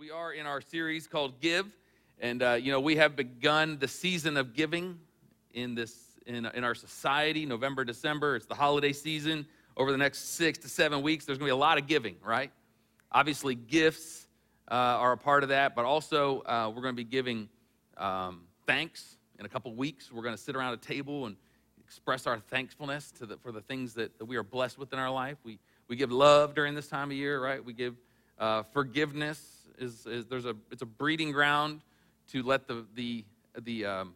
We are in our series called Give, and uh, you know we have begun the season of giving in this in, in our society. November, December, it's the holiday season. Over the next six to seven weeks, there's going to be a lot of giving, right? Obviously, gifts uh, are a part of that, but also uh, we're going to be giving um, thanks in a couple weeks. We're going to sit around a table and express our thankfulness to the, for the things that, that we are blessed with in our life. We we give love during this time of year, right? We give uh, forgiveness is, is there's a it's a breeding ground to let the the the um,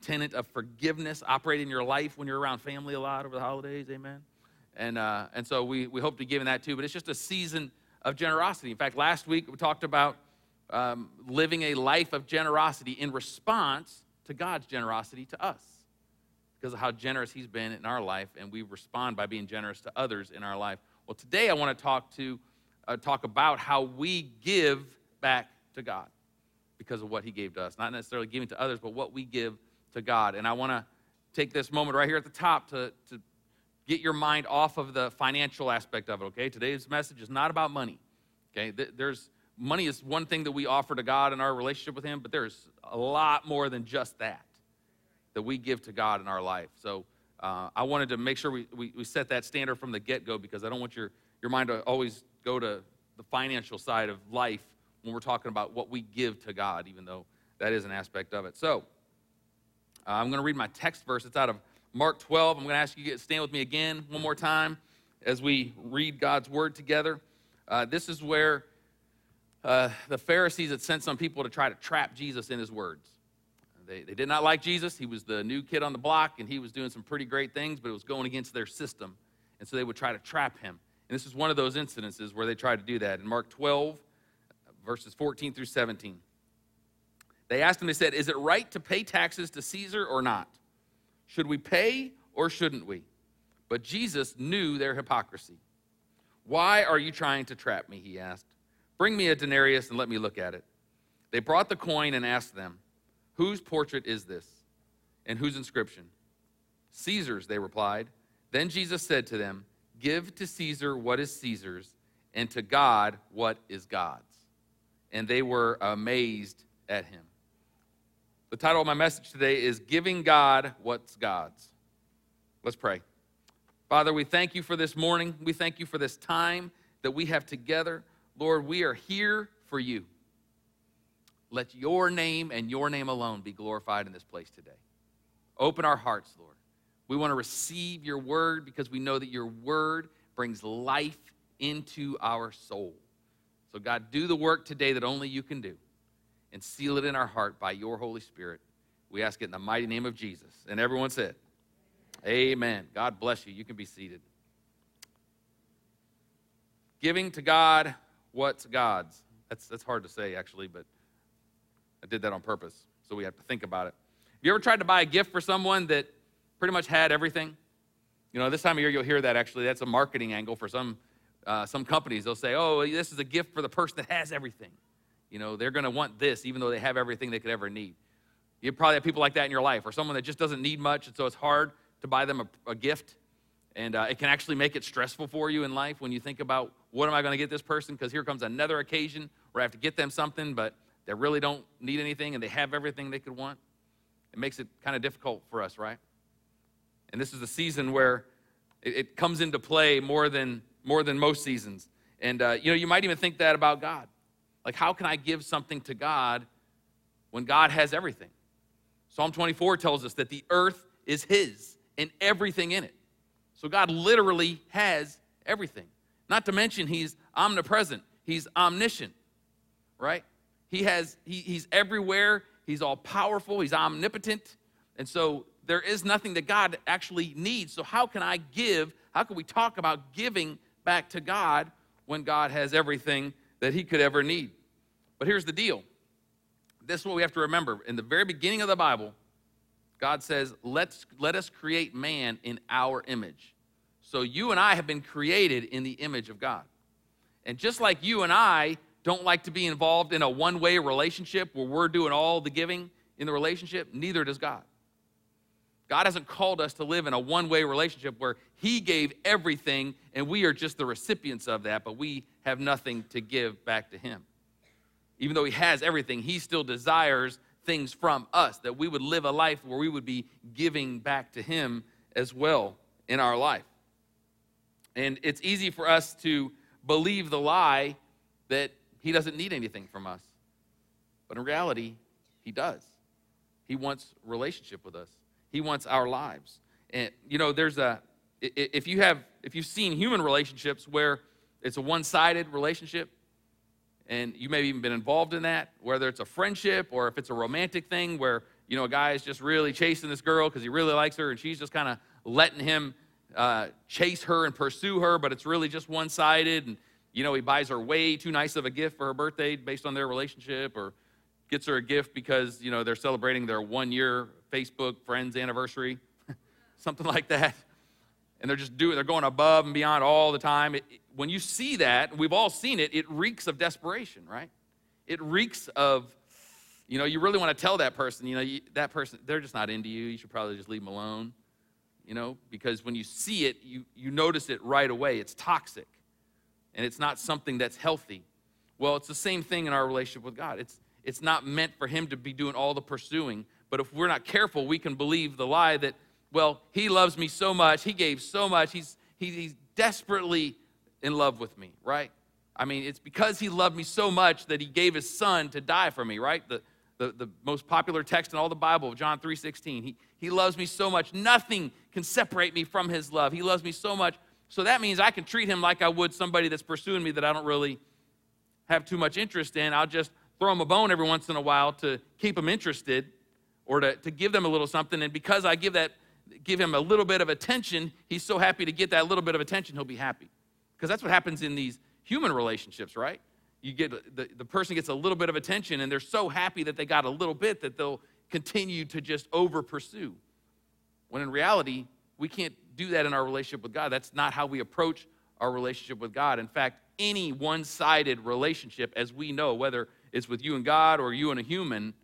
tenant of forgiveness operate in your life when you're around family a lot over the holidays. Amen. And uh, and so we we hope to give in that too. But it's just a season of generosity. In fact, last week we talked about um, living a life of generosity in response to God's generosity to us because of how generous He's been in our life, and we respond by being generous to others in our life. Well, today I want to talk to uh, talk about how we give back to God because of what He gave to us. Not necessarily giving to others, but what we give to God. And I want to take this moment right here at the top to, to get your mind off of the financial aspect of it, okay? Today's message is not about money, okay? There's money is one thing that we offer to God in our relationship with Him, but there's a lot more than just that that we give to God in our life. So uh, I wanted to make sure we, we, we set that standard from the get go because I don't want your, your mind to always go to the financial side of life when we're talking about what we give to God, even though that is an aspect of it. So, uh, I'm going to read my text verse. It's out of Mark 12. I'm going to ask you to stand with me again one more time as we read God's word together. Uh, this is where uh, the Pharisees had sent some people to try to trap Jesus in his words. They, they did not like Jesus. He was the new kid on the block, and he was doing some pretty great things, but it was going against their system. And so they would try to trap him. And this is one of those incidences where they tried to do that. In Mark 12, verses 14 through 17, they asked him, they said, Is it right to pay taxes to Caesar or not? Should we pay or shouldn't we? But Jesus knew their hypocrisy. Why are you trying to trap me? He asked. Bring me a denarius and let me look at it. They brought the coin and asked them, Whose portrait is this? And whose inscription? Caesar's, they replied. Then Jesus said to them, Give to Caesar what is Caesar's, and to God what is God's. And they were amazed at him. The title of my message today is Giving God What's God's. Let's pray. Father, we thank you for this morning. We thank you for this time that we have together. Lord, we are here for you. Let your name and your name alone be glorified in this place today. Open our hearts, Lord. We want to receive your word because we know that your word brings life into our soul. So, God, do the work today that only you can do and seal it in our heart by your Holy Spirit. We ask it in the mighty name of Jesus. And everyone said, Amen. God bless you. You can be seated. Giving to God what's God's. That's, that's hard to say, actually, but I did that on purpose, so we have to think about it. Have you ever tried to buy a gift for someone that pretty much had everything. You know, this time of year you'll hear that actually. That's a marketing angle for some uh, some companies. They'll say, "Oh, this is a gift for the person that has everything." You know, they're going to want this even though they have everything they could ever need. You probably have people like that in your life, or someone that just doesn't need much, and so it's hard to buy them a, a gift, and uh, it can actually make it stressful for you in life when you think about what am I going to get this person? Because here comes another occasion where I have to get them something, but they really don't need anything, and they have everything they could want. It makes it kind of difficult for us, right? And this is a season where it, it comes into play more than, more than most seasons. And, uh, you know, you might even think that about God. Like, how can I give something to God when God has everything? Psalm 24 tells us that the earth is His and everything in it. So God literally has everything. Not to mention, He's omnipresent, He's omniscient, right? He has, he, He's everywhere, He's all powerful, He's omnipotent. And so there is nothing that God actually needs. So, how can I give? How can we talk about giving back to God when God has everything that He could ever need? But here's the deal this is what we have to remember. In the very beginning of the Bible, God says, Let's, Let us create man in our image. So, you and I have been created in the image of God. And just like you and I don't like to be involved in a one way relationship where we're doing all the giving in the relationship, neither does God. God hasn't called us to live in a one way relationship where He gave everything and we are just the recipients of that, but we have nothing to give back to Him. even though He has everything, He still desires things from us, that we would live a life where we would be giving back to Him as well in our life. And it's easy for us to believe the lie that He doesn't need anything from us. But in reality, He does. He wants relationship with us. He wants our lives. And you know, there's a if you have if you've seen human relationships where it's a one-sided relationship and you may have even been involved in that, whether it's a friendship or if it's a romantic thing where you know a guy is just really chasing this girl because he really likes her and she's just kind of letting him uh, chase her and pursue her, but it's really just one-sided and you know he buys her way too nice of a gift for her birthday based on their relationship or gets her a gift because you know they're celebrating their one year Facebook friends anniversary, something like that. And they're just doing, they're going above and beyond all the time. It, when you see that, we've all seen it, it reeks of desperation, right? It reeks of, you know, you really want to tell that person, you know, you, that person, they're just not into you. You should probably just leave them alone, you know, because when you see it, you, you notice it right away. It's toxic and it's not something that's healthy. Well, it's the same thing in our relationship with God. It's, it's not meant for Him to be doing all the pursuing. But if we're not careful, we can believe the lie that, well, He loves me so much, He gave so much, He's, he, He's desperately in love with me, right? I mean, it's because He loved me so much that He gave His Son to die for me, right? The, the, the most popular text in all the Bible, John 3.16. He, he loves me so much, nothing can separate me from His love. He loves me so much. So that means I can treat Him like I would somebody that's pursuing me that I don't really have too much interest in. I'll just throw him a bone every once in a while to keep him interested or to, to give them a little something. And because I give that, give him a little bit of attention, he's so happy to get that little bit of attention, he'll be happy. Because that's what happens in these human relationships, right? You get the, the person gets a little bit of attention and they're so happy that they got a little bit that they'll continue to just over pursue. When in reality, we can't do that in our relationship with God. That's not how we approach our relationship with God. In fact, any one sided relationship, as we know, whether it's with you and God or you and a human,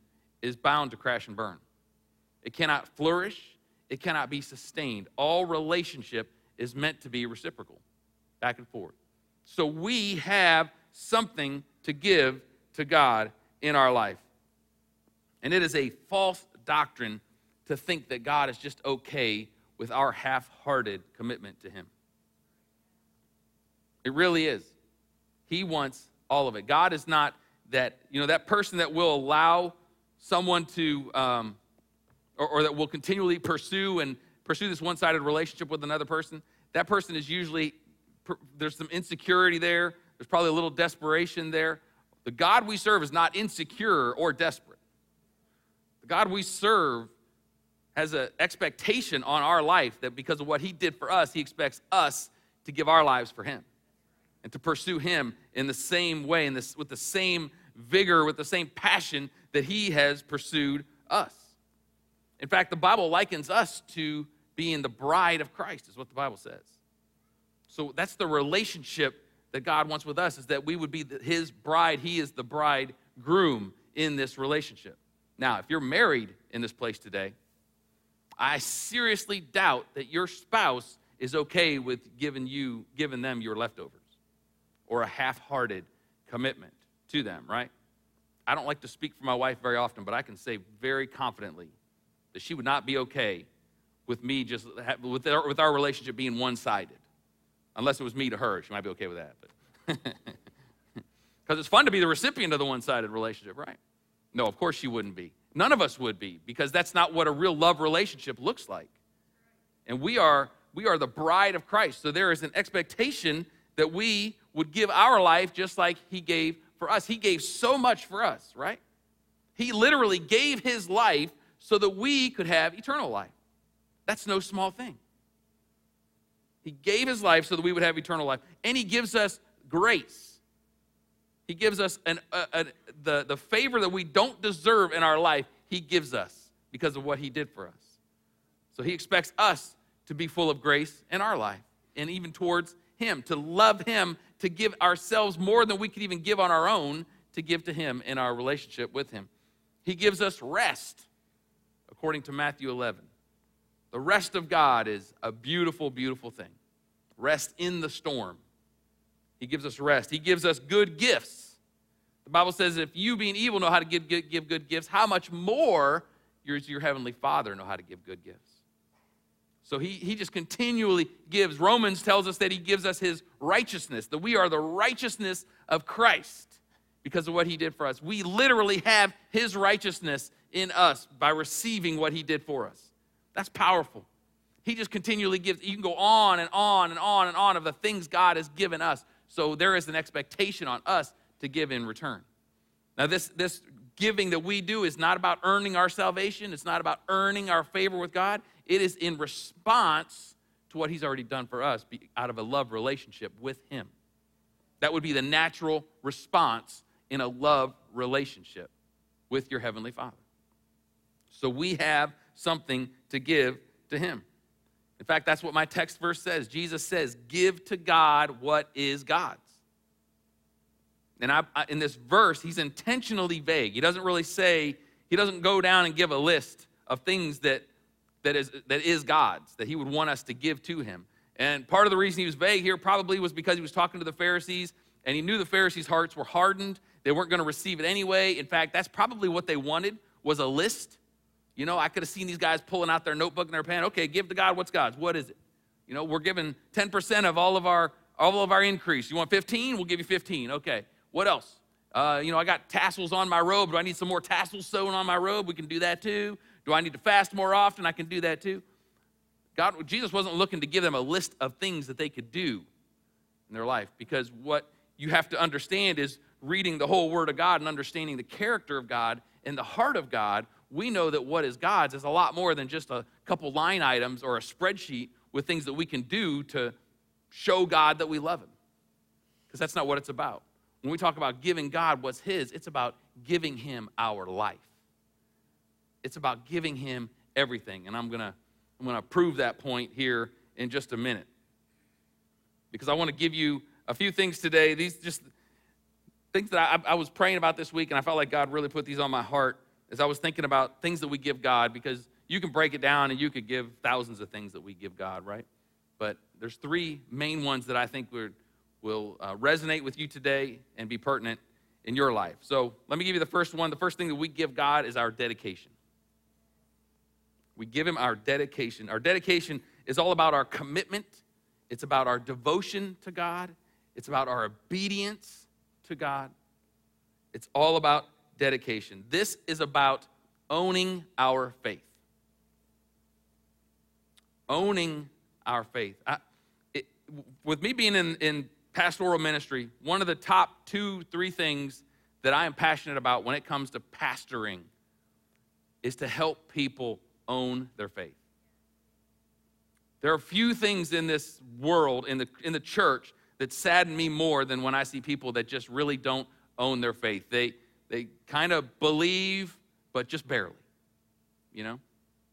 is bound to crash and burn. It cannot flourish, it cannot be sustained. All relationship is meant to be reciprocal, back and forth. So we have something to give to God in our life. And it is a false doctrine to think that God is just okay with our half hearted commitment to Him. It really is. He wants all of it. God is not that, you know, that person that will allow someone to, um, or, or that will continually pursue and pursue this one sided relationship with another person, that person is usually, there's some insecurity there. There's probably a little desperation there. The God we serve is not insecure or desperate. The God we serve has an expectation on our life that because of what he did for us, he expects us to give our lives for him and to pursue him in the same way, in this, with the same vigor, with the same passion that he has pursued us. In fact, the Bible likens us to being the bride of Christ, is what the Bible says. So that's the relationship that God wants with us, is that we would be his bride. He is the bridegroom in this relationship. Now, if you're married in this place today, I seriously doubt that your spouse is okay with giving you giving them your leftovers or a half-hearted commitment to them, right? I don't like to speak for my wife very often, but I can say very confidently that she would not be okay with me just with our, with our relationship being one-sided, unless it was me to her. She might be okay with that, but because it's fun to be the recipient of the one-sided relationship, right? No, of course she wouldn't be. None of us would be because that's not what a real love relationship looks like. And we are we are the bride of Christ. So there is an expectation that we would give our life just like he gave for us. He gave so much for us, right? He literally gave his life so that we could have eternal life. That's no small thing. He gave his life so that we would have eternal life. And he gives us grace. He gives us an, a, a, the, the favor that we don't deserve in our life, he gives us because of what he did for us. So he expects us to be full of grace in our life and even towards him, to love Him, to give ourselves more than we could even give on our own, to give to Him in our relationship with Him. He gives us rest, according to Matthew 11. The rest of God is a beautiful, beautiful thing. Rest in the storm. He gives us rest. He gives us good gifts. The Bible says, if you being evil know how to give, give, give good gifts, how much more your, your heavenly Father know how to give good gifts? So he, he just continually gives. Romans tells us that he gives us his righteousness, that we are the righteousness of Christ because of what he did for us. We literally have his righteousness in us by receiving what he did for us. That's powerful. He just continually gives. You can go on and on and on and on of the things God has given us. So there is an expectation on us to give in return. Now, this, this giving that we do is not about earning our salvation, it's not about earning our favor with God. It is in response to what He's already done for us out of a love relationship with Him. That would be the natural response in a love relationship with your Heavenly Father. So we have something to give to Him. In fact, that's what my text verse says. Jesus says, Give to God what is God's. And I, I, in this verse, he's intentionally vague. He doesn't really say, he doesn't go down and give a list of things that, that, is, that is God's, that he would want us to give to him. And part of the reason he was vague here probably was because he was talking to the Pharisees, and he knew the Pharisees' hearts were hardened. They weren't going to receive it anyway. In fact, that's probably what they wanted was a list. You know, I could have seen these guys pulling out their notebook and their pen. Okay, give to God what's God's. What is it? You know, we're giving 10% of all of our all of our increase. You want 15? We'll give you 15. Okay. What else? Uh, you know, I got tassels on my robe. Do I need some more tassels sewn on my robe? We can do that too. Do I need to fast more often? I can do that too. God, Jesus wasn't looking to give them a list of things that they could do in their life because what you have to understand is reading the whole Word of God and understanding the character of God and the heart of God. We know that what is God's is a lot more than just a couple line items or a spreadsheet with things that we can do to show God that we love Him. Because that's not what it's about. When we talk about giving God what's His, it's about giving Him our life. It's about giving Him everything. And I'm going to I'm going to prove that point here in just a minute. Because I want to give you a few things today. These just things that I, I was praying about this week, and I felt like God really put these on my heart as I was thinking about things that we give God, because you can break it down and you could give thousands of things that we give God, right? But there's three main ones that I think will uh, resonate with you today and be pertinent in your life. So let me give you the first one. The first thing that we give God is our dedication. We give Him our dedication. Our dedication is all about our commitment, it's about our devotion to God, it's about our obedience to God. It's all about dedication. This is about owning our faith. Owning our faith. I, it, with me being in, in pastoral ministry, one of the top two, three things that I am passionate about when it comes to pastoring is to help people own their faith. There are few things in this world, in the, in the church, that sadden me more than when I see people that just really don't own their faith. They, they kind of believe, but just barely. You know?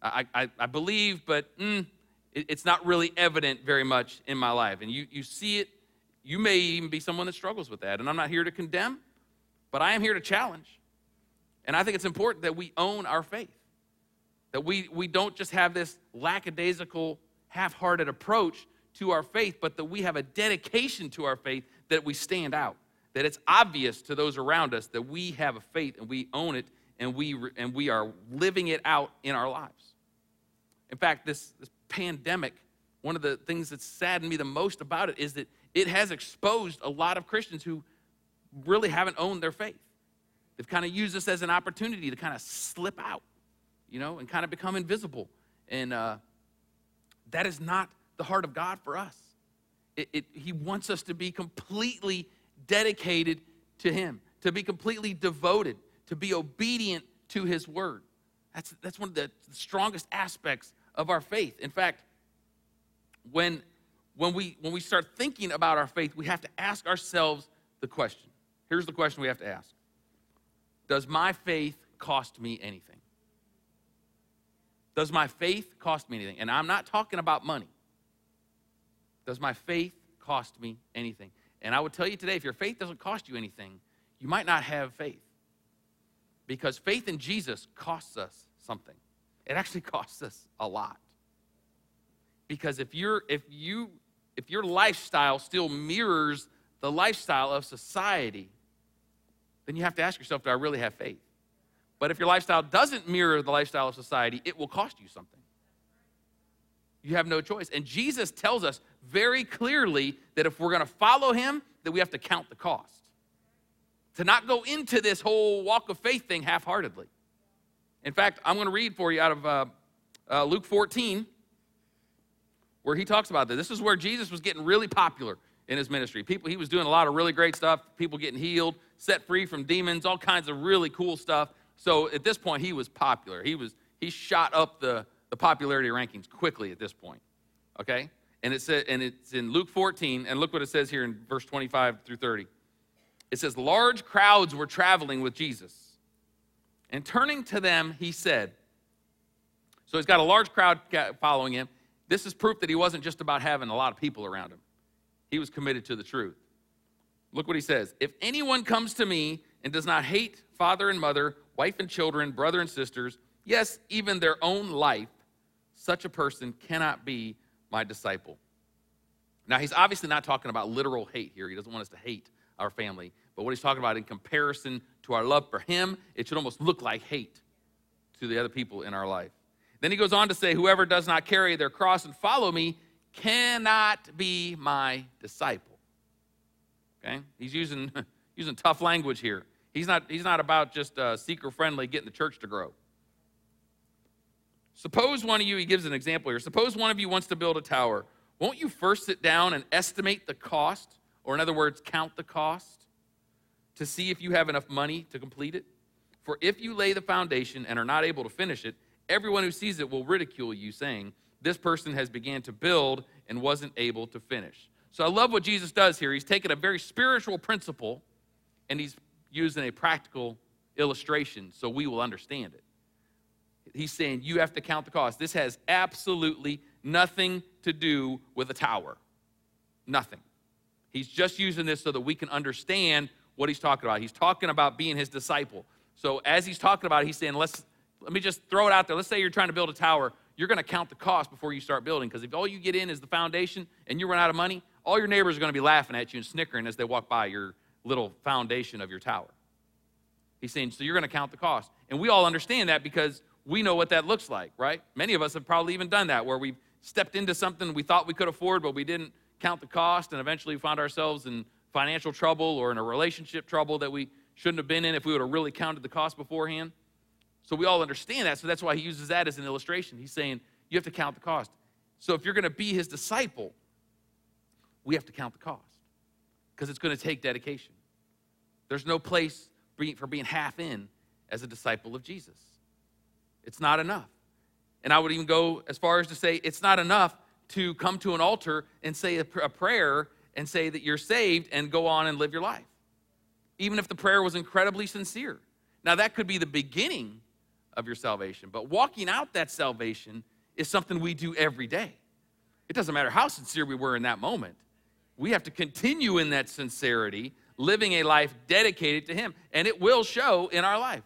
I, I, I believe, but mm, it, it's not really evident very much in my life. And you, you see it you may even be someone that struggles with that. And I'm not here to condemn, but I am here to challenge. And I think it's important that we own our faith, that we, we don't just have this lackadaisical, half hearted approach to our faith, but that we have a dedication to our faith that we stand out, that it's obvious to those around us that we have a faith and we own it and we, and we are living it out in our lives. In fact, this, this pandemic, one of the things that saddened me the most about it is that it has exposed a lot of Christians who really haven't owned their faith. They've kind of used this as an opportunity to kind of slip out, you know, and kind of become invisible. And uh, that is not the heart of God for us. It, it, he wants us to be completely dedicated to Him, to be completely devoted, to be obedient to His word. That's, that's one of the strongest aspects of our faith. In fact, when when we when we start thinking about our faith, we have to ask ourselves the question. Here's the question we have to ask. Does my faith cost me anything? Does my faith cost me anything? And I'm not talking about money. Does my faith cost me anything? And I would tell you today if your faith doesn't cost you anything, you might not have faith. Because faith in Jesus costs us something. It actually costs us a lot. Because if you're if you if your lifestyle still mirrors the lifestyle of society, then you have to ask yourself, do I really have faith? But if your lifestyle doesn't mirror the lifestyle of society, it will cost you something. You have no choice. And Jesus tells us very clearly that if we're going to follow him, that we have to count the cost. To not go into this whole walk of faith thing half heartedly. In fact, I'm going to read for you out of uh, uh, Luke 14, where he talks about this. This is where Jesus was getting really popular in his ministry. People, he was doing a lot of really great stuff, people getting healed, set free from demons, all kinds of really cool stuff. So at this point, he was popular. He was he shot up the, the popularity rankings quickly at this point. Okay? And it said, and it's in Luke 14, and look what it says here in verse 25 through 30. It says, Large crowds were traveling with Jesus. And turning to them, he said, So he's got a large crowd following him. This is proof that he wasn't just about having a lot of people around him, he was committed to the truth. Look what he says If anyone comes to me and does not hate father and mother, wife and children, brother and sisters, yes, even their own life, such a person cannot be my disciple. Now, he's obviously not talking about literal hate here. He doesn't want us to hate our family. But what he's talking about in comparison to our love for him, it should almost look like hate to the other people in our life. Then he goes on to say, Whoever does not carry their cross and follow me cannot be my disciple. Okay? He's using, using tough language here. He's not, he's not about just uh, seeker friendly getting the church to grow. Suppose one of you, he gives an example here. Suppose one of you wants to build a tower. Won't you first sit down and estimate the cost, or in other words, count the cost, to see if you have enough money to complete it? For if you lay the foundation and are not able to finish it, everyone who sees it will ridicule you, saying, This person has began to build and wasn't able to finish. So I love what Jesus does here. He's taken a very spiritual principle and he's using a practical illustration so we will understand it he's saying you have to count the cost. This has absolutely nothing to do with a tower. Nothing. He's just using this so that we can understand what he's talking about. He's talking about being his disciple. So as he's talking about it, he's saying, let's let me just throw it out there. Let's say you're trying to build a tower. You're going to count the cost before you start building because if all you get in is the foundation and you run out of money, all your neighbors are going to be laughing at you and snickering as they walk by your little foundation of your tower. He's saying, so you're going to count the cost. And we all understand that because we know what that looks like, right? Many of us have probably even done that where we've stepped into something we thought we could afford, but we didn't count the cost, and eventually found ourselves in financial trouble or in a relationship trouble that we shouldn't have been in if we would have really counted the cost beforehand. So we all understand that. So that's why he uses that as an illustration. He's saying you have to count the cost. So if you're going to be his disciple, we have to count the cost because it's going to take dedication. There's no place for being half in as a disciple of Jesus. It's not enough. And I would even go as far as to say it's not enough to come to an altar and say a, prayer and say that you're saved and go on and live your life. Even if the prayer was incredibly sincere. Now, that could be the beginning of your salvation, but walking out that salvation is something we do every day. It doesn't matter how sincere we were in that moment. We have to continue in that sincerity, living a life dedicated to Him, and it will show in our life.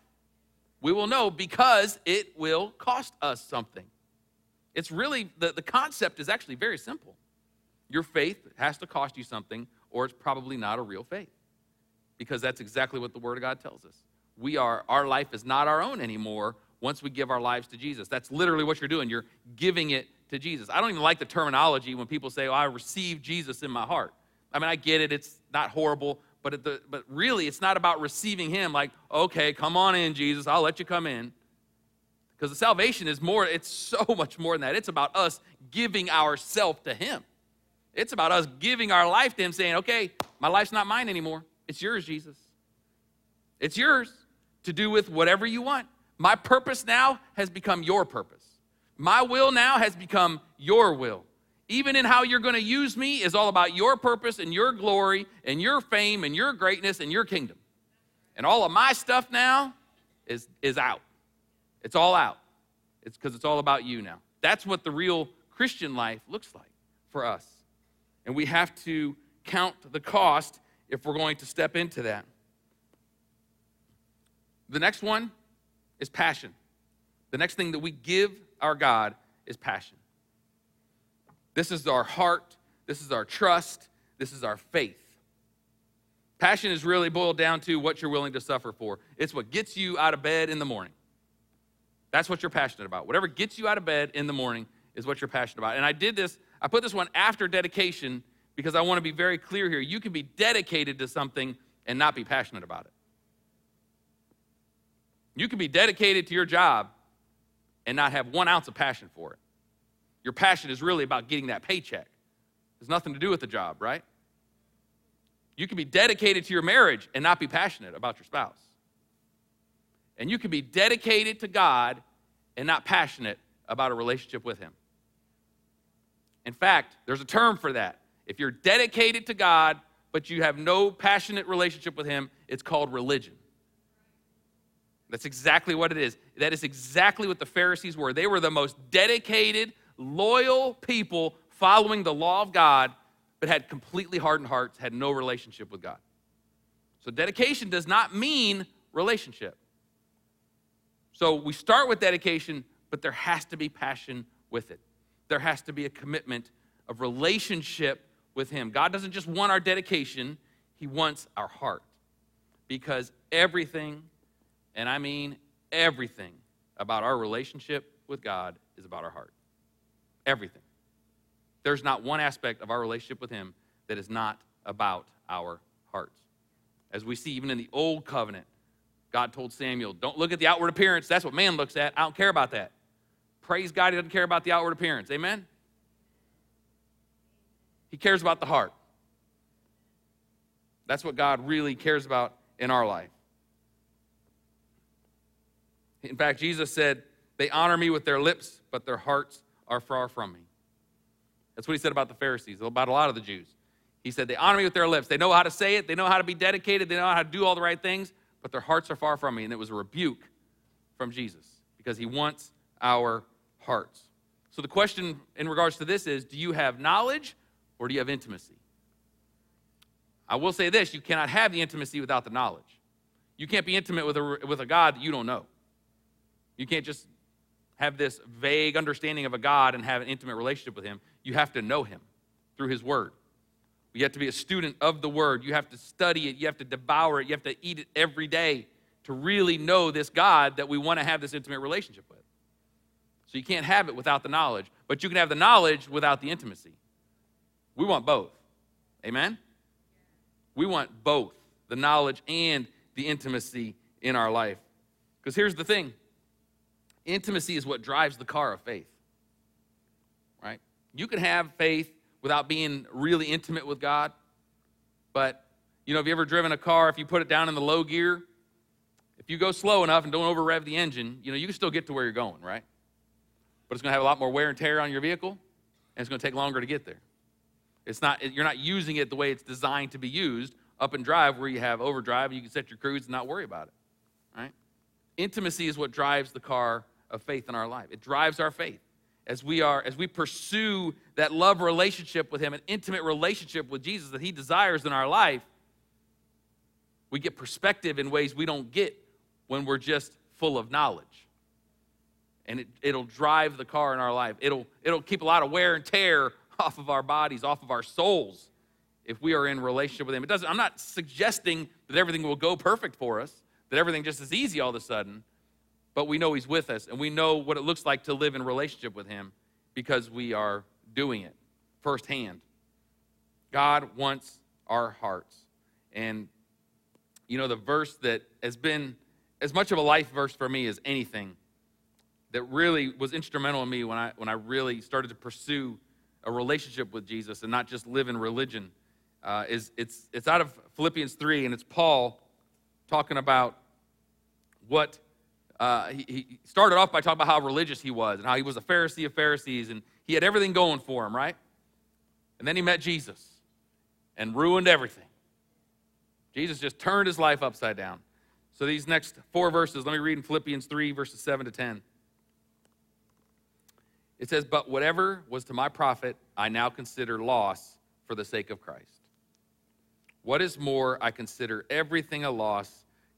We will know because it will cost us something. It's really, the, the concept is actually very simple. Your faith has to cost you something, or it's probably not a real faith. Because that's exactly what the Word of God tells us. We are, our life is not our own anymore once we give our lives to Jesus. That's literally what you're doing. You're giving it to Jesus. I don't even like the terminology when people say, oh, I received Jesus in my heart. I mean, I get it, it's not horrible, but, the, but really, it's not about receiving Him like, okay, come on in, Jesus, I'll let you come in. Because the salvation is more, it's so much more than that. It's about us giving ourselves to Him. It's about us giving our life to Him, saying, okay, my life's not mine anymore. It's yours, Jesus. It's yours to do with whatever you want. My purpose now has become your purpose. My will now has become your will even in how you're going to use me, is all about your purpose and your glory and your fame and your greatness and your kingdom. And all of my stuff now is, is out. It's all out. It's because it's all about you now. That's what the real Christian life looks like for us. And we have to count the cost if we're going to step into that. The next one is passion. The next thing that we give our God is passion. This is our heart. This is our trust. This is our faith. Passion is really boiled down to what you're willing to suffer for. It's what gets you out of bed in the morning. That's what you're passionate about. Whatever gets you out of bed in the morning is what you're passionate about. And I did this, I put this one after dedication because I want to be very clear here. You can be dedicated to something and not be passionate about it. You can be dedicated to your job and not have one ounce of passion for it. Your passion is really about getting that paycheck. There's nothing to do with the job, right? You can be dedicated to your marriage and not be passionate about your spouse. And you can be dedicated to God and not passionate about a relationship with Him. In fact, there's a term for that. If you're dedicated to God, but you have no passionate relationship with Him, it's called religion. That's exactly what it is. That is exactly what the Pharisees were. They were the most dedicated, loyal people following the law of God, but had completely hardened hearts, had no relationship with God. So, dedication does not mean relationship. So, we start with dedication, but there has to be passion with it. There has to be a commitment of relationship with Him. God doesn't just want our dedication, He wants our heart. Because everything, and I mean everything, about our relationship with God is about our heart. Everything. There's not one aspect of our relationship with Him that is not about our hearts. As we see even in the Old Covenant, God told Samuel, Don't look at the outward appearance. That's what man looks at. I don't care about that. Praise God, He doesn't care about the outward appearance. Amen? He cares about the heart. That's what God really cares about in our life. In fact, Jesus said, They honor me with their lips, but their hearts are far from me. That's what he said about the Pharisees, about a lot of the Jews. He said, They honor me with their lips. They know how to say it, they know how to be dedicated, they know how to do all the right things, but their hearts are far from me. And it was a rebuke from Jesus because he wants our hearts. So the question in regards to this is do you have knowledge or do you have intimacy? I will say this you cannot have the intimacy without the knowledge. You can't be intimate with a, with a God that you don't know. You can't just have this vague understanding of a God and have an intimate relationship with Him. You have to know Him through His Word. You have to be a student of the Word. You have to study it. You have to devour it. You have to eat it every day to really know this God that we want to have this intimate relationship with. So you can't have it without the knowledge, but you can have the knowledge without the intimacy. We want both. Amen? We want both the knowledge and the intimacy in our life. Because here's the thing intimacy is what drives the car of faith, right? You can have faith without being really intimate with God, but you know, have you ever driven a car, if you put it down in the low gear, if you go slow enough and don't over rev the engine, you know, you can still get to where you're going, right? But it's going to have a lot more wear and tear on your vehicle, and it's going to take longer to get there. It's not, you're not using it the way it's designed to be used up and drive where you have overdrive, you can set your cruise and not worry about it, right? Intimacy is what drives the car of faith in our life. It drives our faith as we are as we pursue that love relationship with him, an intimate relationship with Jesus that he desires in our life. We get perspective in ways we don't get when we're just full of knowledge. And it, it'll drive the car in our life. It'll, it'll keep a lot of wear and tear off of our bodies, off of our souls, if we are in relationship with Him. It doesn't, I'm not suggesting that everything will go perfect for us, that everything just is easy all of a sudden, but we know He's with us and we know what it looks like to live in relationship with Him because we are doing it firsthand. God wants our hearts. And, you know, the verse that has been as much of a life verse for me as anything that really was instrumental in me when I, when I really started to pursue a relationship with Jesus and not just live in religion uh, is it's, it's out of Philippians 3, and it's Paul talking about what uh, he, he started off by talking about how religious he was and how he was a Pharisee of Pharisees and he had everything going for him, right? And then he met Jesus and ruined everything. Jesus just turned his life upside down. So these next four verses, let me read in Philippians 3, verses 7 to 10. It says, But whatever was to my profit, I now consider loss for the sake of Christ. What is more, I consider everything a loss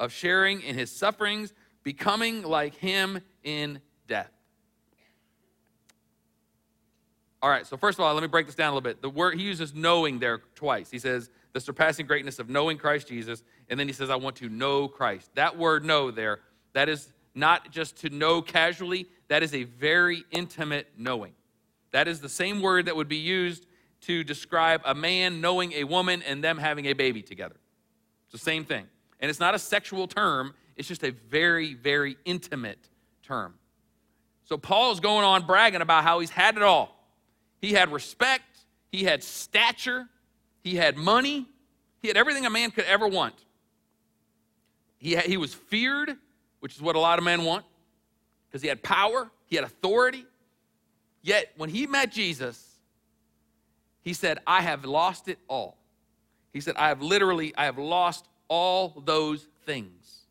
of sharing in his sufferings, becoming like him in death. All right, so first of all, let me break this down a little bit. The word he uses knowing there twice. He says, the surpassing greatness of knowing Christ Jesus, and then he says, I want to know Christ. That word know there, that is not just to know casually, that is a very intimate knowing. That is the same word that would be used to describe a man knowing a woman and them having a baby together. It's the same thing. And it's not a sexual term, it's just a very, very intimate term. So Paul's going on bragging about how he's had it all. He had respect, he had stature, he had money, he had everything a man could ever want. He, had, he was feared, which is what a lot of men want, because he had power, he had authority. Yet when he met Jesus, he said, I have lost it all. He said, I have literally, I have lost all those things.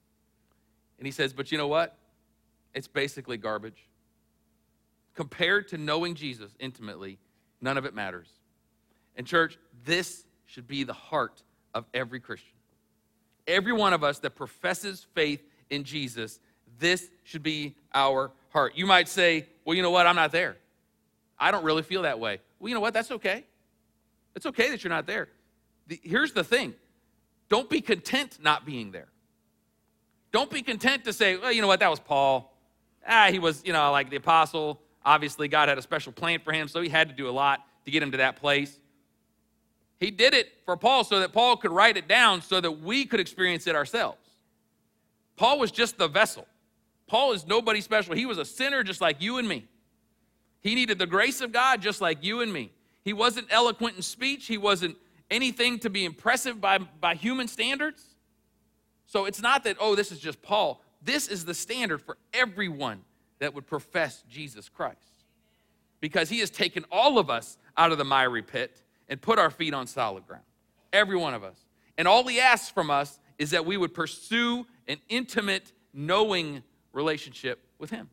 And he says, but you know what? It's basically garbage. Compared to knowing Jesus intimately, none of it matters. And, church, this should be the heart of every Christian. Every one of us that professes faith in Jesus, this should be our heart. You might say, well, you know what? I'm not there. I don't really feel that way. Well, you know what? That's okay. It's okay that you're not there. The, here's the thing don't be content not being there. Don't be content to say, well, you know what? That was Paul. Ah, he was, you know, like the apostle. Obviously, God had a special plan for him, so he had to do a lot to get him to that place. He did it for Paul so that Paul could write it down so that we could experience it ourselves. Paul was just the vessel. Paul is nobody special. He was a sinner just like you and me. He needed the grace of God just like you and me. He wasn't eloquent in speech, he wasn't anything to be impressive by, by human standards. So it's not that, oh, this is just Paul. This is the standard for everyone that would profess Jesus Christ. Because he has taken all of us out of the miry pit and put our feet on solid ground. Every one of us. And all he asks from us is that we would pursue an intimate, knowing relationship with him.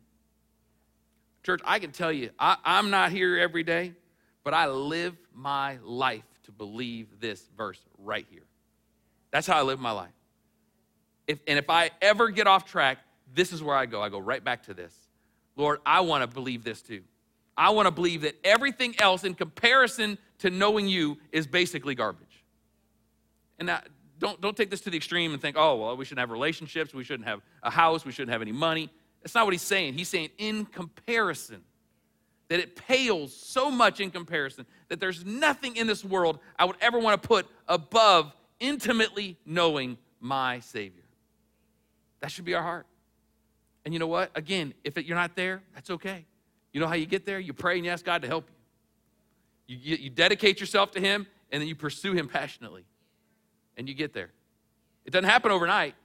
Church, I can tell you, I, am not here every day, but I live my life to believe this verse right here. That's how I live my life. If, and if I ever get off track, this is where I go. I go right back to this. Lord, I want to believe this too. I want to believe that everything else in comparison to knowing you is basically garbage. And now, don't, don't take this to the extreme and think, oh, well, we shouldn't have relationships, we shouldn't have a house, we shouldn't have any money. That's not what he's saying. He's saying, in comparison, that it pales so much in comparison that there's nothing in this world I would ever want to put above intimately knowing my Savior. That should be our heart. And you know what? Again, if it, you're not there, that's okay. You know how you get there? You pray and you ask God to help you. You, you dedicate yourself to Him, and then you pursue Him passionately. And you get there. It doesn't happen overnight.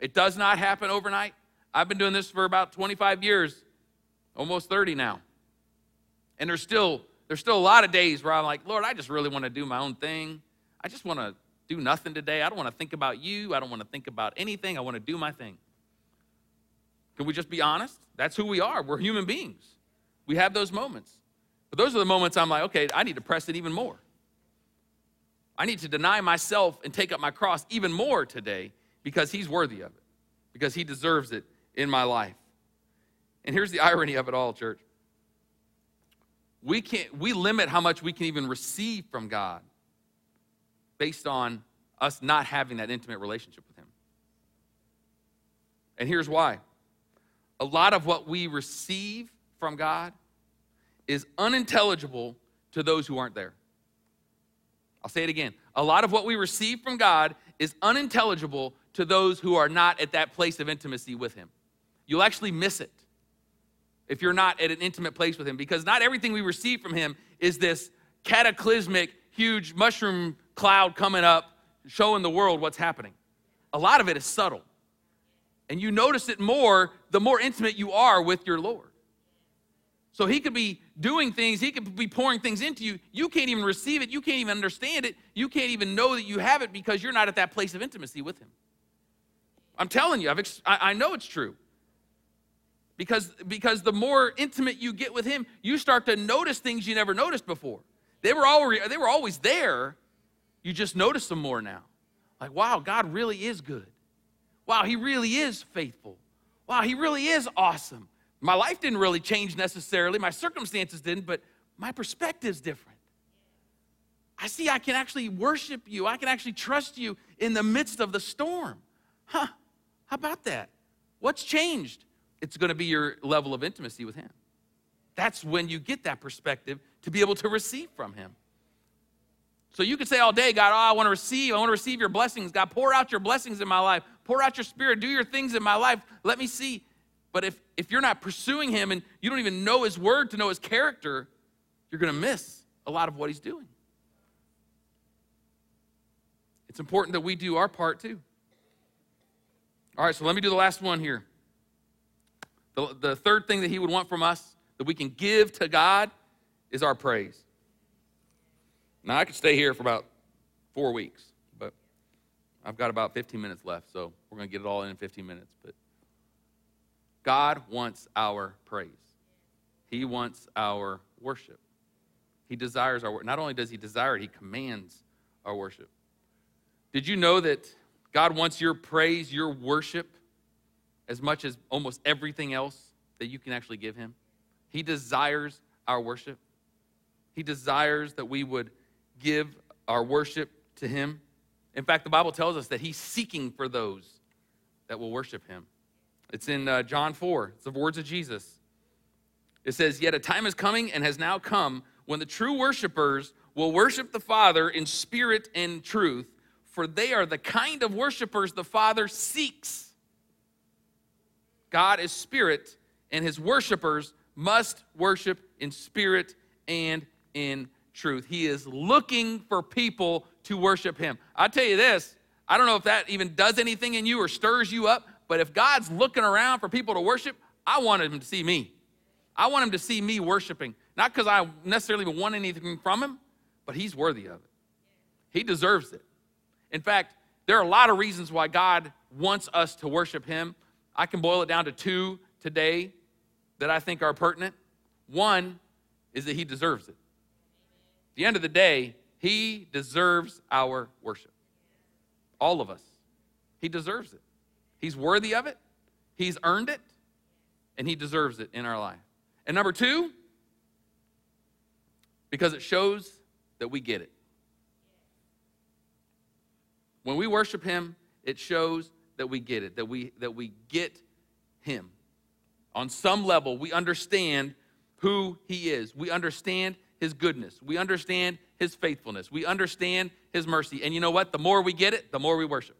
It does not happen overnight. I've been doing this for about 25 years, almost 30 now. And there's still there's still a lot of days where I'm like, Lord, I just really want to do my own thing. I just want to do nothing today. I don't want to think about you. I don't want to think about anything. I want to do my thing. Can we just be honest? That's who we are. We're human beings. We have those moments. But those are the moments I'm like, okay, I need to press it even more. I need to deny myself and take up my cross even more today because he's worthy of it, because he deserves it in my life. And here's the irony of it all, church. We can't we limit how much we can even receive from God based on us not having that intimate relationship with him. And here's why. A lot of what we receive from God is unintelligible to those who aren't there. I'll say it again. A lot of what we receive from God is unintelligible to those who are not at that place of intimacy with Him. You'll actually miss it if you're not at an intimate place with Him because not everything we receive from Him is this cataclysmic, huge mushroom cloud coming up showing the world what's happening. A lot of it is subtle. And you notice it more the more intimate you are with your Lord. So he could be doing things, he could be pouring things into you. You can't even receive it, you can't even understand it, you can't even know that you have it because you're not at that place of intimacy with him. I'm telling you, I've I know it's true. Because, because the more intimate you get with him, you start to notice things you never noticed before. They were, already, they were always there, you just notice them more now. Like, wow, God really is good. Wow, he really is faithful. Wow, he really is awesome. My life didn't really change necessarily, my circumstances didn't, but my perspective's different. I see I can actually worship you, I can actually trust you in the midst of the storm. Huh, how about that? What's changed? It's going to be your level of intimacy with Him. That's when you get that perspective to be able to receive from Him. So you could say all day, God, oh, I want to receive, I want to receive your blessings. God, pour out your blessings in my life. Pour out your spirit, do your things in my life. Let me see. But if, if you're not pursuing him and you don't even know his word to know his character, you're going to miss a lot of what he's doing. It's important that we do our part too. All right, so let me do the last one here. The, the third thing that he would want from us that we can give to God is our praise. Now, I could stay here for about four weeks, but I've got about 15 minutes left, so we're going to get it all in in 15 minutes. But God wants our praise. He wants our worship. He desires our worship. Not only does he desire it, he commands our worship. Did you know that God wants your praise, your worship, as much as almost everything else that you can actually give him? He desires our worship. He desires that we would give our worship to him. In fact, the Bible tells us that he's seeking for those that will worship him. It's in uh, John 4. It's the words of Jesus. It says, Yet a time is coming and has now come when the true worshipers will worship the Father in spirit and truth, for they are the kind of worshipers the Father seeks. God is spirit, and his worshipers must worship in spirit and in truth. He is looking for people to worship him. I tell you this, I don't know if that even does anything in you or stirs you up, but if God's looking around for people to worship, I want him to see me. I want him to see me worshiping. Not because I necessarily want anything from him, but he's worthy of it. He deserves it. In fact, there are a lot of reasons why God wants us to worship him. I can boil it down to two today that I think are pertinent. One is that he deserves it. At the end of the day, he deserves our worship. All of us. He deserves it. He's worthy of it, He's earned it, and He deserves it in our life. And number two, because it shows that we get it. When we worship Him, it shows that we get it, that we, that we get Him. On some level, we understand who He is. We understand His goodness. We understand His faithfulness. We understand His mercy. And you know what? The more we get it, the more we worship.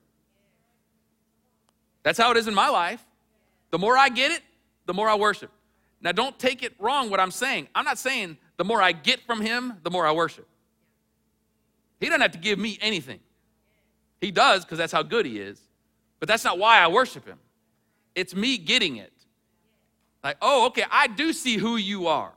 That's how it is in my life. The more I get it, the more I worship. Now, don't take it wrong what I'm saying. I'm not saying the more I get from Him, the more I worship. He doesn't have to give me anything. He does because that's how good He is. But that's not why I worship Him. It's me getting it. Like, oh, okay, I do see who you are.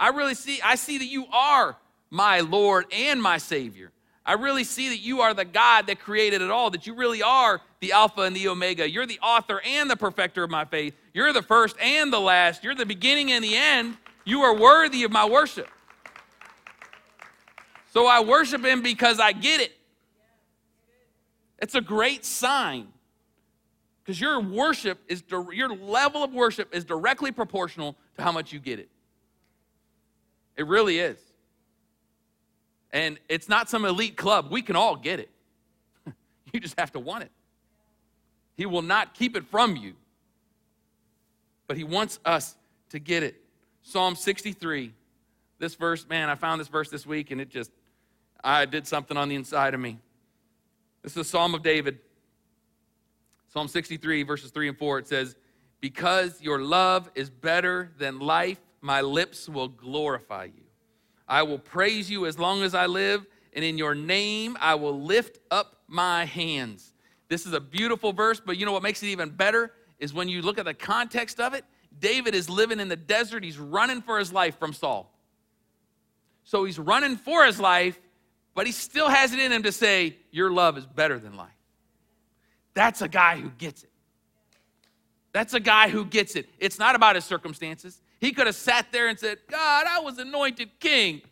I really see, I see that you are my Lord and my Savior. I really see that you are the God that created it all, that you really are the Alpha and the Omega. You're the author and the perfecter of my faith. You're the first and the last. You're the beginning and the end. You are worthy of my worship. So I worship Him because I get it. It's a great sign because your worship is your level of worship is directly proportional to how much you get it. It really is. And it's not some elite club. We can all get it. you just have to want it. He will not keep it from you, but He wants us to get it. Psalm 63. This verse, man, I found this verse this week and it just, I did something on the inside of me. This is a Psalm of David. Psalm 63, verses 3 and 4, it says, Because your love is better than life, my lips will glorify you. I will praise you as long as I live, and in your name I will lift up my hands. This is a beautiful verse, but you know what makes it even better is when you look at the context of it. David is living in the desert. He's running for his life from Saul. So he's running for his life, but he still has it in him to say, Your love is better than life. That's a guy who gets it. That's a guy who gets it. It's not about his circumstances. He could have sat there and said, God, I was anointed king.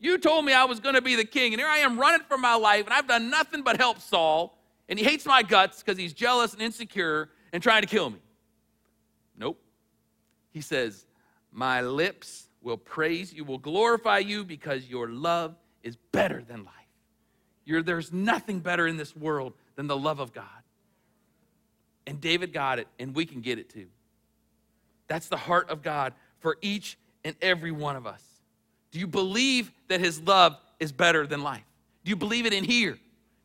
You told me I was going to be the king, and here I am running for my life, and I've done nothing but help Saul, and he hates my guts because he's jealous and insecure and trying to kill me. Nope. He says, My lips will praise you, will glorify you because your love is better than life. You're, there's nothing better in this world than the love of God. And David got it, and we can get it too. That's the heart of God for each and every one of us. Do you believe that his love is better than life? Do you believe it in here?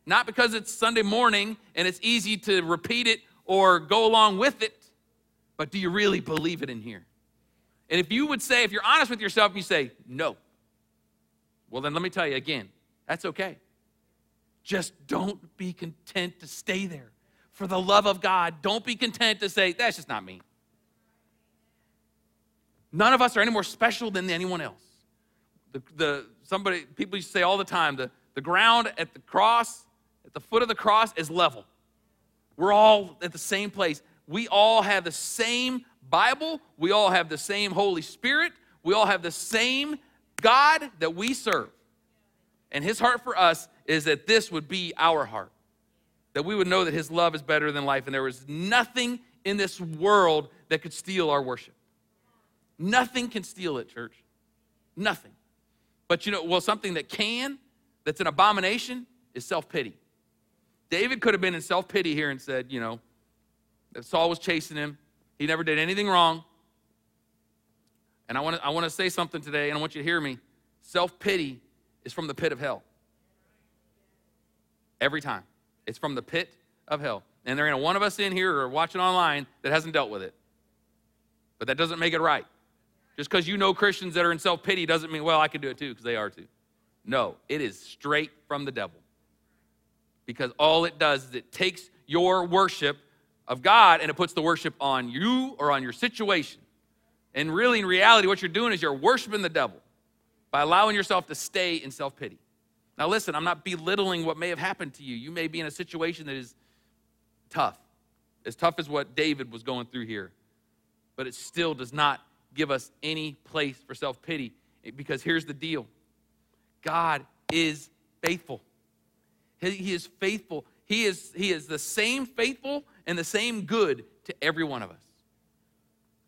Not because it's Sunday morning and it's easy to repeat it or go along with it, but do you really believe it in here? And if you would say, if you're honest with yourself, and you say, no, well, then let me tell you again, that's okay. Just don't be content to stay there. For the love of God, don't be content to say, that's just not me. None of us are any more special than anyone else. The, the, somebody, people say all the time, the, the ground at the cross, at the foot of the cross is level. We're all at the same place. We all have the same Bible. We all have the same Holy Spirit. We all have the same God that we serve. And his heart for us is that this would be our heart. That we would know that his love is better than life and there was nothing in this world that could steal our worship. Nothing can steal it, church. Nothing. But you know, well, something that can, that's an abomination, is self pity. David could have been in self pity here and said, you know, that Saul was chasing him. He never did anything wrong. And I want to I want to say something today, and I want you to hear me. Self pity is from the pit of hell. Every time. It's from the pit of hell. And there ain't one of us in here or watching online that hasn't dealt with it. But that doesn't make it right. Just because you know Christians that are in self pity doesn't mean, well, I can do it too, because they are too. No, it is straight from the devil. Because all it does is it takes your worship of God and it puts the worship on you or on your situation. And really, in reality, what you're doing is you're worshiping the devil by allowing yourself to stay in self pity. Now, listen, I'm not belittling what may have happened to you. You may be in a situation that is tough, as tough as what David was going through here, but it still does not give us any place for self pity because here's the deal God is faithful. He is faithful. He is, he is the same faithful and the same good to every one of us.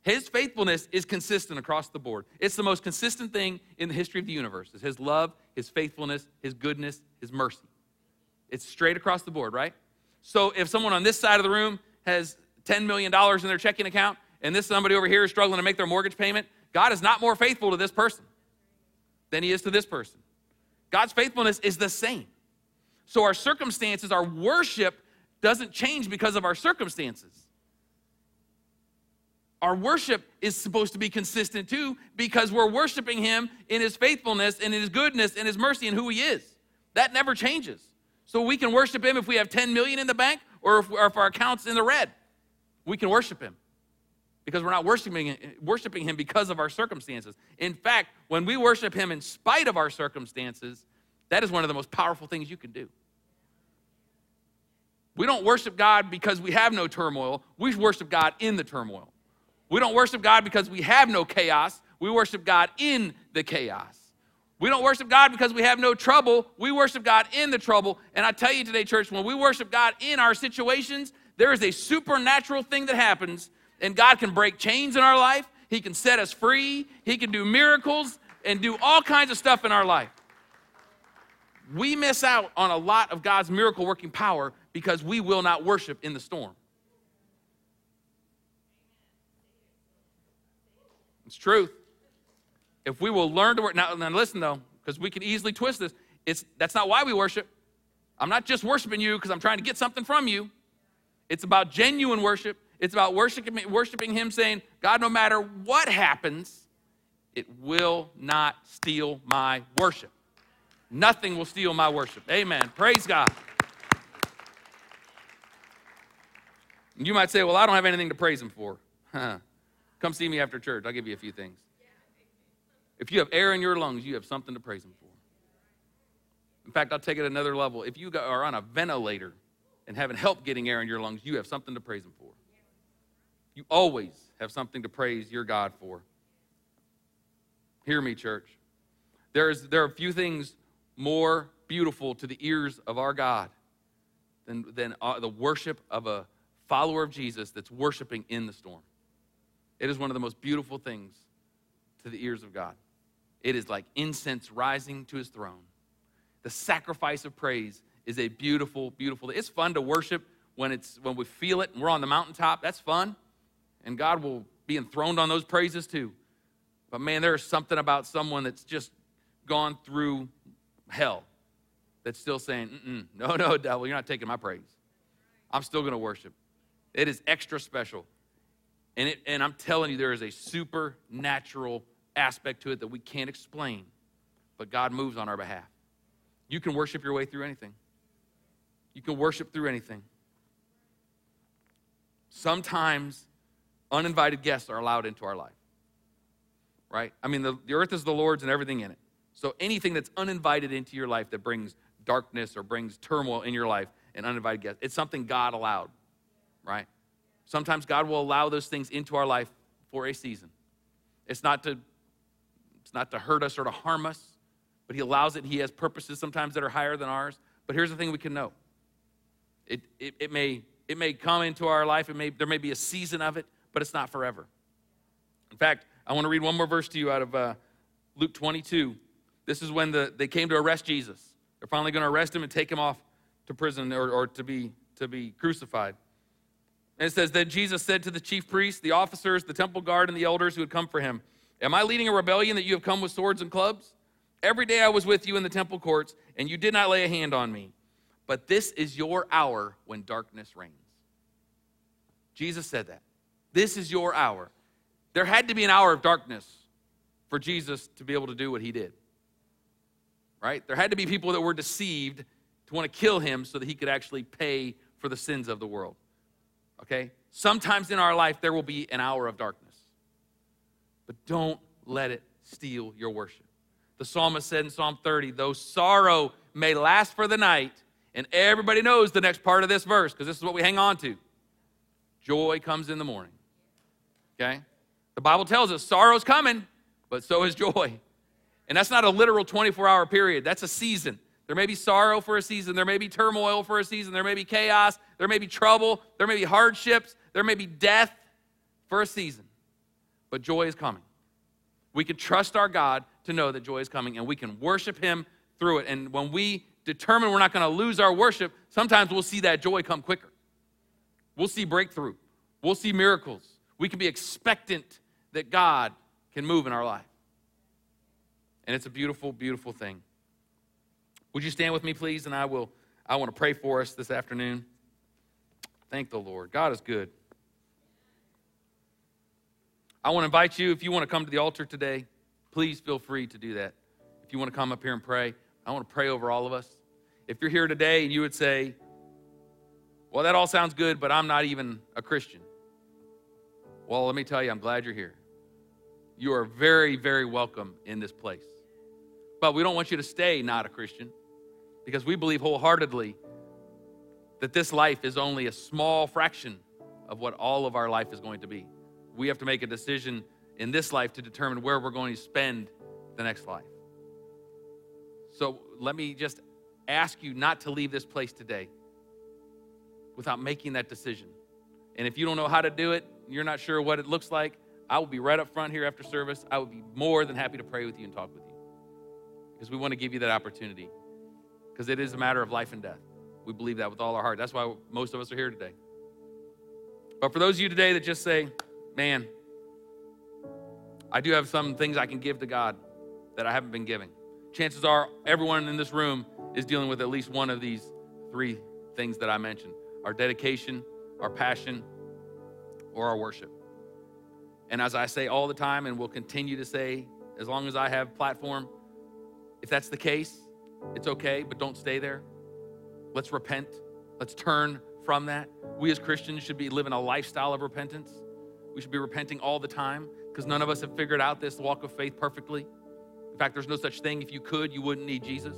His faithfulness is consistent across the board. It's the most consistent thing in the history of the universe. Is his love, his faithfulness, his goodness, his mercy. It's straight across the board, right? So if someone on this side of the room has $10 million in their checking account and this somebody over here is struggling to make their mortgage payment, God is not more faithful to this person than he is to this person. God's faithfulness is the same. So our circumstances, our worship doesn't change because of our circumstances. Our worship is supposed to be consistent too because we're worshiping Him in His faithfulness and in His goodness and His mercy and who He is. That never changes. So we can worship Him if we have 10 million in the bank or if, or if our account's in the red. We can worship Him because we're not worshiping, worshiping Him because of our circumstances. In fact, when we worship Him in spite of our circumstances, that is one of the most powerful things you can do. We don't worship God because we have no turmoil. We worship God in the turmoil. We don't worship God because we have no chaos. We worship God in the chaos. We don't worship God because we have no trouble. We worship God in the trouble. And I tell you today, church, when we worship God in our situations, there is a supernatural thing that happens, and God can break chains in our life. He can set us free. He can do miracles and do all kinds of stuff in our life. We miss out on a lot of God's miracle working power because we will not worship in the storm. It's truth. If we will learn to work, now, now listen though, because we can easily twist this. It's that's not why we worship. I'm not just worshiping you because I'm trying to get something from you. It's about genuine worship. It's about worshiping, worshiping Him, saying, God, no matter what happens, it will not steal my worship. Nothing will steal my worship. Amen. Praise God. You might say, Well, I don't have anything to praise Him for. Huh. Come see me after church. I'll give you a few things. If you have air in your lungs, you have something to praise Him for. In fact, I'll take it another level. If you are on a ventilator and having help getting air in your lungs, you have something to praise Him for. You always have something to praise your God for. Hear me, church. There's, there are few things more beautiful to the ears of our God than, than uh, the worship of a follower of Jesus that's worshiping in the storm. It is one of the most beautiful things to the ears of God. It is like incense rising to his throne. The sacrifice of praise is a beautiful, beautiful. It's fun to worship when it's when we feel it and we're on the mountaintop. That's fun. And God will be enthroned on those praises too. But man, there is something about someone that's just gone through hell that's still saying, no, no, devil, you're not taking my praise. I'm still going to worship. It is extra special. And, it, and I'm telling you, there is a supernatural aspect to it that we can't explain, but God moves on our behalf. You can worship your way through anything. You can worship through anything. Sometimes uninvited guests are allowed into our life, right? I mean, the, the earth is the Lord's and everything in it. So anything that's uninvited into your life that brings darkness or brings turmoil in your life, an uninvited guest, it's something God allowed, right? Sometimes God will allow those things into our life for a season. It's not to, it's not to hurt us or to harm us, but He allows it. He has purposes sometimes that are higher than ours. But here's the thing we can know. It, it, it, may, it may come into our life, it may, there may be a season of it, but it's not forever. In fact, I want to read one more verse to you out of uh, Luke 22. This is when the, they came to arrest Jesus. They're finally going to arrest him and take him off to prison or, or to, be, to be crucified. And it says, Then Jesus said to the chief priests, the officers, the temple guard, and the elders who had come for him, Am I leading a rebellion that you have come with swords and clubs? Every day I was with you in the temple courts, and you did not lay a hand on me. But this is your hour when darkness reigns. Jesus said that. This is your hour. There had to be an hour of darkness for Jesus to be able to do what he did. Right? There had to be people that were deceived to want to kill him so that he could actually pay for the sins of the world. Okay? Sometimes in our life, there will be an hour of darkness. But don't let it steal your worship. The psalmist said in Psalm 30, though sorrow may last for the night, and everybody knows the next part of this verse because this is what we hang on to. Joy comes in the morning. Okay? The Bible tells us sorrow's coming, but so is joy. And that's not a literal 24 hour period, that's a season. There may be sorrow for a season. There may be turmoil for a season. There may be chaos. There may be trouble. There may be hardships. There may be death for a season. But joy is coming. We can trust our God to know that joy is coming and we can worship Him through it. And when we determine we're not going to lose our worship, sometimes we'll see that joy come quicker. We'll see breakthrough. We'll see miracles. We can be expectant that God can move in our life. And it's a beautiful, beautiful thing. Would you stand with me, please? And I will, I want to pray for us this afternoon. Thank the Lord. God is good. I want to invite you, if you want to come to the altar today, please feel free to do that. If you want to come up here and pray, I want to pray over all of us. If you're here today and you would say, Well, that all sounds good, but I'm not even a Christian. Well, let me tell you, I'm glad you're here. You are very, very welcome in this place. But we don't want you to stay not a Christian because we believe wholeheartedly that this life is only a small fraction of what all of our life is going to be. We have to make a decision in this life to determine where we're going to spend the next life. So let me just ask you not to leave this place today without making that decision. And if you don't know how to do it, you're not sure what it looks like, I will be right up front here after service. I would be more than happy to pray with you and talk with you because we want to give you that opportunity because it is a matter of life and death. We believe that with all our heart. That's why most of us are here today. But for those of you today that just say, man, I do have some things I can give to God that I haven't been giving. Chances are everyone in this room is dealing with at least one of these three things that I mentioned our dedication, our passion, or our worship. And as I say all the time, and will continue to say as long as I have platform, if that's the case, it's okay, but don't stay there. Let's repent. Let's turn from that. We as Christians should be living a lifestyle of repentance. We should be repenting all the time because none of us have figured out this walk of faith perfectly. In fact, there's no such thing. If you could, you wouldn't need Jesus.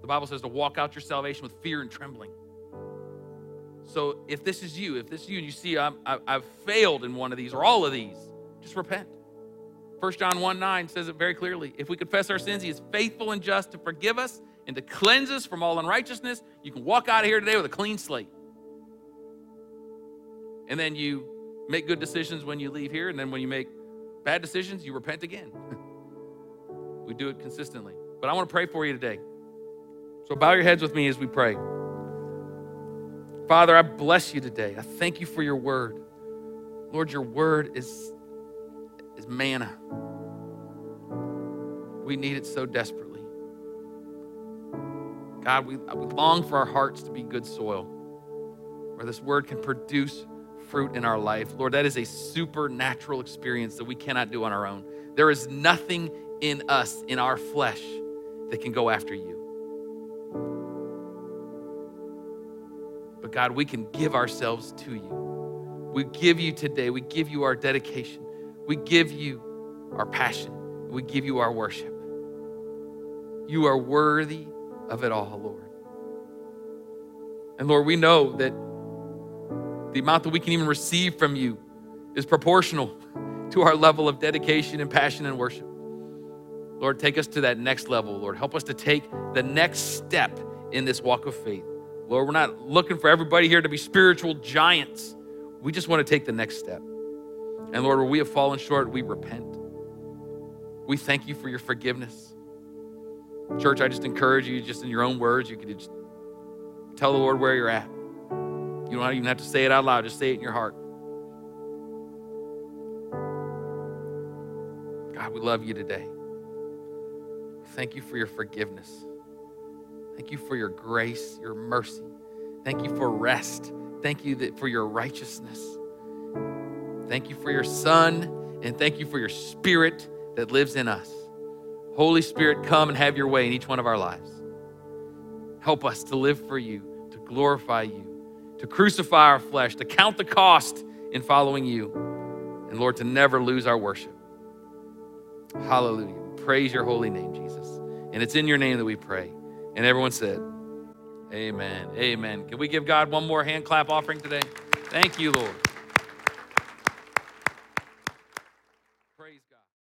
The Bible says to walk out your salvation with fear and trembling. So if this is you, if this is you, and you see I'm, I've failed in one of these or all of these, just repent. 1 John 1 9 says it very clearly. If we confess our sins, he is faithful and just to forgive us and to cleanse us from all unrighteousness. You can walk out of here today with a clean slate. And then you make good decisions when you leave here, and then when you make bad decisions, you repent again. we do it consistently. But I want to pray for you today. So bow your heads with me as we pray. Father, I bless you today. I thank you for your word. Lord, your word is, is manna. We need it so desperately. God, we, we long for our hearts to be good soil where this word can produce fruit in our life. Lord, that is a supernatural experience that we cannot do on our own. There is nothing in us, in our flesh, that can go after you. But God, we can give ourselves to you. We give you today, we give you our dedication, we give you our passion, we give you our worship. You are worthy of it all, Lord. And Lord, we know that the amount that we can even receive from you is proportional to our level of dedication and passion and worship. Lord, take us to that next level, Lord. Help us to take the next step in this walk of faith. Lord, we're not looking for everybody here to be spiritual giants. We just want to take the next step. And Lord, where we have fallen short, we repent. We thank you for your forgiveness. Church, I just encourage you, just in your own words, you could just tell the Lord where you're at. You don't even have to say it out loud, just say it in your heart. God, we love you today. Thank you for your forgiveness. Thank you for your grace, your mercy. Thank you for rest. Thank you for your righteousness. Thank you for your Son, and thank you for your Spirit that lives in us. Holy Spirit, come and have your way in each one of our lives. Help us to live for you, to glorify you, to crucify our flesh, to count the cost in following you, and Lord, to never lose our worship. Hallelujah. Praise your holy name, Jesus. And it's in your name that we pray. And everyone said, Amen. Amen. Can we give God one more hand clap offering today? Thank you, Lord.